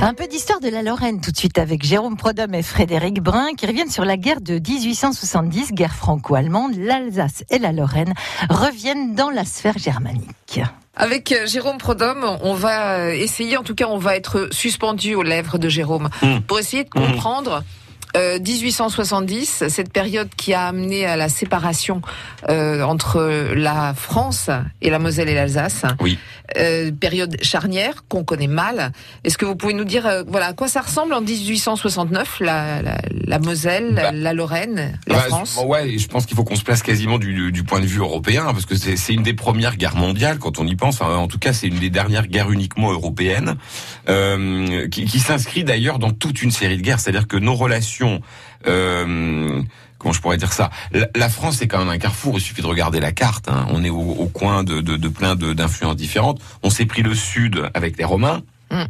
Un peu d'histoire de la Lorraine tout de suite avec Jérôme Prodhomme et Frédéric Brun qui reviennent sur la guerre de 1870, guerre franco-allemande. L'Alsace et la Lorraine reviennent dans la sphère germanique. Avec euh, Jérôme Prodhomme, on va euh, essayer, en tout cas, on va être suspendu aux lèvres de Jérôme Mm. pour essayer de comprendre. Euh, 1870, cette période qui a amené à la séparation euh, entre la France et la Moselle et l'Alsace. Oui. Euh, période charnière qu'on connaît mal. Est-ce que vous pouvez nous dire, euh, voilà, à quoi ça ressemble en 1869, la, la, la Moselle, Bah, la Lorraine, la Bah, France? Ouais, je pense qu'il faut qu'on se place quasiment du, du point de vue européen, parce que c'est c'est une des premières guerres mondiales quand on y pense. Enfin, en tout cas, c'est une des dernières guerres uniquement européennes, euh, qui, qui s'inscrit d'ailleurs dans toute une série de guerres. C'est-à-dire que nos relations euh, comment je pourrais dire ça? La, France c'est quand même un carrefour. Il suffit de regarder la carte. hein. On est au, coin de, de, plein d'influences différentes. On s'est pris le sud avec les Romains. Mm.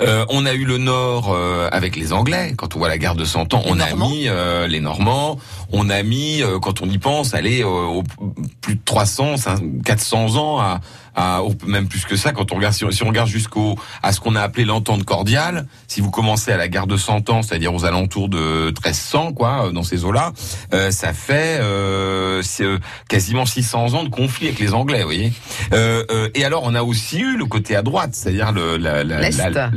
Euh, on a eu le nord euh, avec les Anglais. Quand on voit la guerre de Cent Ans, Les on a Normands. mis euh, les Normands. On a mis, euh, quand on y pense, aller euh, au plus de 300, 400 ans à, à au- même plus que ça. Quand on regarde, si on, si on regarde jusqu'au à ce qu'on a appelé l'entente cordiale, si vous commencez à la guerre de Cent Ans, c'est-à-dire aux alentours de 1300, quoi, euh, dans ces eaux-là, euh, ça fait euh, c'est, euh, quasiment 600 ans de conflit avec les Anglais, vous voyez. Euh, euh, et alors, on a aussi eu le côté à droite, c'est-à-dire le la- la- L'Est. la-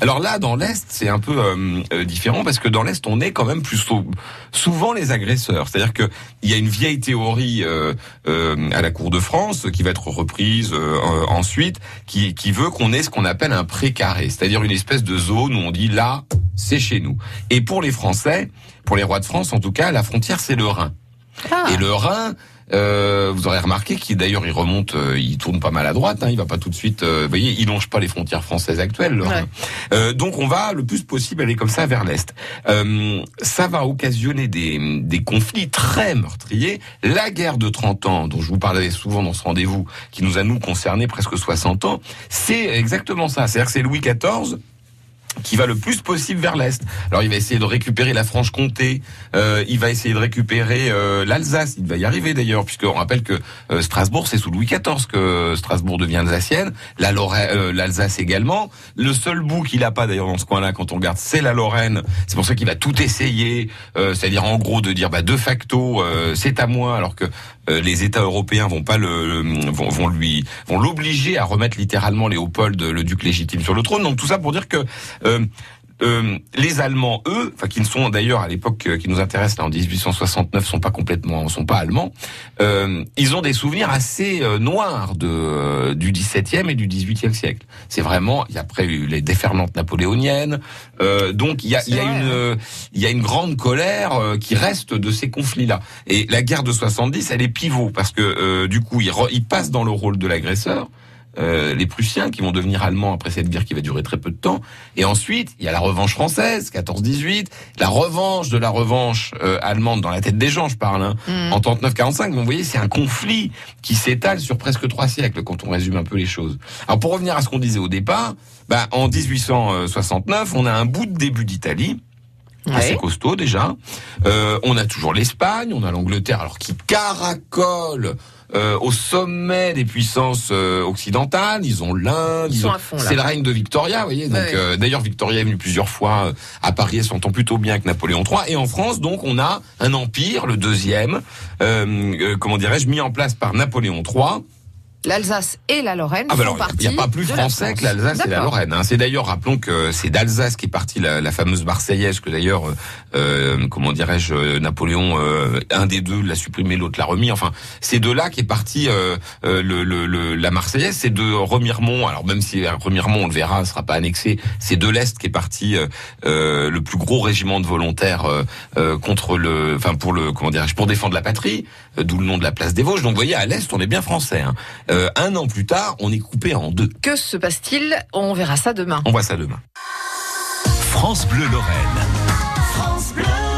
Alors là, dans l'est, c'est un peu euh, euh, différent parce que dans l'est, on est quand même plus sou- souvent les agresseurs. C'est-à-dire que il y a une vieille théorie euh, euh, à la cour de France qui va être reprise euh, ensuite, qui, qui veut qu'on ait ce qu'on appelle un précaré, c'est-à-dire une espèce de zone où on dit là, c'est chez nous. Et pour les Français, pour les rois de France en tout cas, la frontière c'est le Rhin. Ah. Et le Rhin, euh, vous aurez remarqué qu'il d'ailleurs il remonte, euh, il tourne pas mal à droite. Hein, il va pas tout de suite. euh, vous voyez, il longe pas les frontières françaises actuelles. le Rhin. Ouais. Euh, donc on va le plus possible aller comme ça vers l'est. Euh, ça va occasionner des, des conflits très meurtriers. La guerre de 30 ans, dont je vous parlais souvent dans ce rendez-vous, qui nous a nous concerné presque 60 ans, c'est exactement ça. C'est-à-dire que c'est Louis XIV qui va le plus possible vers l'est. Alors il va essayer de récupérer la Franche-Comté, euh, il va essayer de récupérer euh, l'Alsace, il va y arriver d'ailleurs, puisqu'on rappelle que euh, Strasbourg c'est sous Louis XIV que Strasbourg devient alsacienne, la Lorraine, euh, l'Alsace également. Le seul bout qu'il a pas d'ailleurs dans ce coin-là, quand on regarde, c'est la Lorraine. C'est pour ça qu'il va tout essayer, euh, c'est-à-dire en gros de dire bah de facto euh, c'est à moi, alors que euh, les États européens vont pas le- vont, vont lui vont l'obliger à remettre littéralement Léopold le duc légitime sur le trône. Donc tout ça pour dire que euh, euh, les Allemands, eux, enfin qui ne sont d'ailleurs à l'époque euh, qui nous intéresse là en 1869, sont pas complètement, sont pas allemands. Euh, ils ont des souvenirs assez euh, noirs de euh, du XVIIe et du XVIIIe siècle. C'est vraiment, il y a après eu les déferlantes napoléoniennes. Euh, donc il y a, il y a une, euh, il y a une grande colère euh, qui reste de ces conflits-là. Et la guerre de 70, elle est pivot parce que euh, du coup, ils, re- ils passent dans le rôle de l'agresseur. Euh, les Prussiens qui vont devenir allemands après cette guerre qui va durer très peu de temps. Et ensuite, il y a la revanche française, 14-18, la revanche de la revanche euh, allemande dans la tête des gens, je parle, hein, Mm. en 39-45. Donc vous voyez, c'est un conflit qui s'étale sur presque trois siècles quand on résume un peu les choses. Alors pour revenir à ce qu'on disait au départ, bah, en 1869, on a un bout de début d'Italie assez Ouais. costaud déjà. Euh, on a toujours l'Espagne, on a l'Angleterre, alors qui caracole euh, au sommet des puissances euh, occidentales. Ils ont l'Inde, Ils ils ont- à fond, là. c'est le règne de Victoria, vous voyez. Donc euh, d'ailleurs Victoria est venue plusieurs fois euh, à Paris, elle s'entend plutôt bien avec Napoléon III. Et en France, donc on a un empire, le deuxième, euh, euh, comment dirais-je, mis en place par Napoléon III. L'Alsace et la Lorraine Ah bah alors, partie il n'y a pas plus français que l'Alsace et la. Lorraine. hein. C'est d'ailleurs, rappelons que c'est d'Alsace qui est partie la, la fameuse Marseillaise, que d'ailleurs, euh, comment dirais-je, euh, Napoléon, euh, un des deux l'a supprimé, l'autre l'a remis. Enfin, c'est de là qu'est partie euh, euh, le, le- le- la Marseillaise. C'est de Remiremont. Alors même si Remiremont, on le verra, ne sera pas annexé, c'est de l'Est qui est parti euh, le plus gros régiment de volontaires contre le, enfin pour le, comment dirais-je, pour défendre la patrie, d'où le nom de la place des Vosges. Donc vous voyez, à l'Est, on est bien français. hein. Euh, un an plus tard, on est coupé en deux. Que se passe-t-il On verra ça demain. On voit ça demain. France Bleu Lorraine. France Bleu.